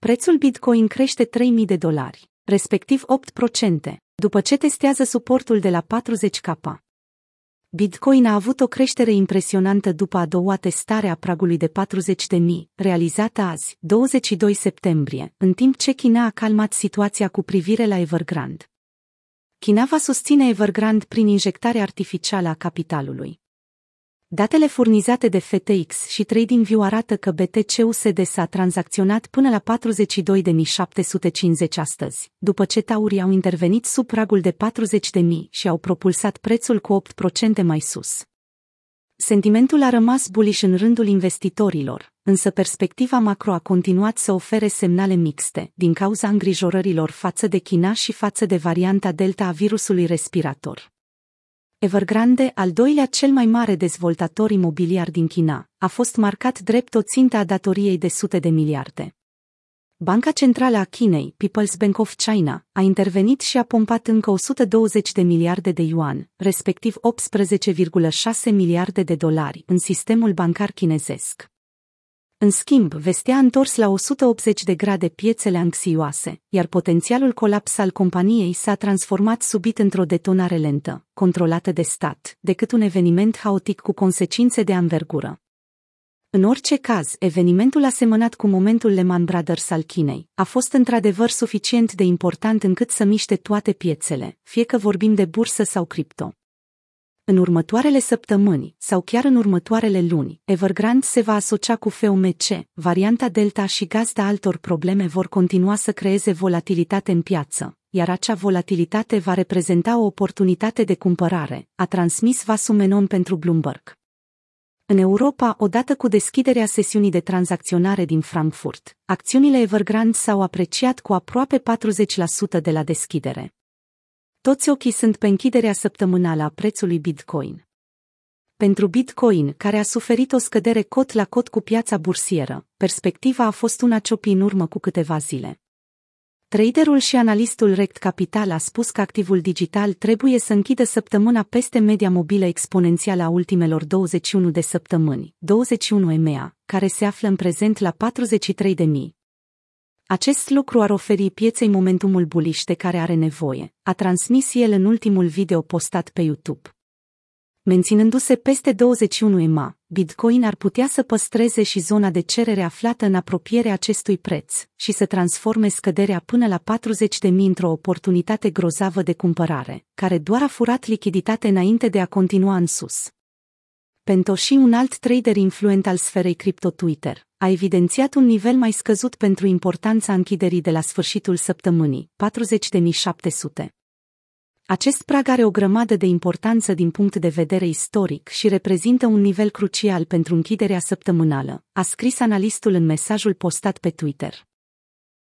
prețul Bitcoin crește 3000 de dolari, respectiv 8%, după ce testează suportul de la 40k. Bitcoin a avut o creștere impresionantă după a doua testare a pragului de 40.000, realizată azi, 22 septembrie, în timp ce China a calmat situația cu privire la Evergrande. China va susține Evergrande prin injectare artificială a capitalului. Datele furnizate de FTX și TradingView arată că BTC-USD s-a tranzacționat până la 42.750 astăzi, după ce taurii au intervenit sub pragul de 40.000 și au propulsat prețul cu 8% mai sus. Sentimentul a rămas bullish în rândul investitorilor, însă perspectiva macro a continuat să ofere semnale mixte, din cauza îngrijorărilor față de China și față de varianta Delta a virusului respirator. Evergrande, al doilea cel mai mare dezvoltator imobiliar din China, a fost marcat drept o țintă a datoriei de sute de miliarde. Banca Centrală a Chinei, People's Bank of China, a intervenit și a pompat încă 120 de miliarde de yuan, respectiv 18,6 miliarde de dolari, în sistemul bancar chinezesc. În schimb, vestea a întors la 180 de grade piețele anxioase, iar potențialul colaps al companiei s-a transformat subit într-o detonare lentă, controlată de stat, decât un eveniment haotic cu consecințe de anvergură. În orice caz, evenimentul asemănat cu momentul Lehman Brothers al Chinei a fost într-adevăr suficient de important încât să miște toate piețele, fie că vorbim de bursă sau cripto. În următoarele săptămâni sau chiar în următoarele luni, Evergrande se va asocia cu FOMC, varianta Delta și gazda altor probleme vor continua să creeze volatilitate în piață, iar acea volatilitate va reprezenta o oportunitate de cumpărare, a transmis Vasu Menon pentru Bloomberg. În Europa, odată cu deschiderea sesiunii de tranzacționare din Frankfurt, acțiunile Evergrande s-au apreciat cu aproape 40% de la deschidere. Toți ochii sunt pe închiderea săptămânală a prețului Bitcoin. Pentru Bitcoin, care a suferit o scădere cot la cot cu piața bursieră, perspectiva a fost una ciopi în urmă cu câteva zile. Traderul și analistul Rect Capital a spus că activul digital trebuie să închidă săptămâna peste media mobilă exponențială a ultimelor 21 de săptămâni, 21 EMEA, care se află în prezent la 43.000, acest lucru ar oferi pieței momentumul buliș de care are nevoie, a transmis el în ultimul video postat pe YouTube. Menținându-se peste 21 EMA, Bitcoin ar putea să păstreze și zona de cerere aflată în apropierea acestui preț și să transforme scăderea până la 40.000 într-o oportunitate grozavă de cumpărare, care doar a furat lichiditate înainte de a continua în sus. Pento și un alt trader influent al sferei cripto Twitter, a evidențiat un nivel mai scăzut pentru importanța închiderii de la sfârșitul săptămânii, 40.700. Acest prag are o grămadă de importanță din punct de vedere istoric și reprezintă un nivel crucial pentru închiderea săptămânală, a scris analistul în mesajul postat pe Twitter.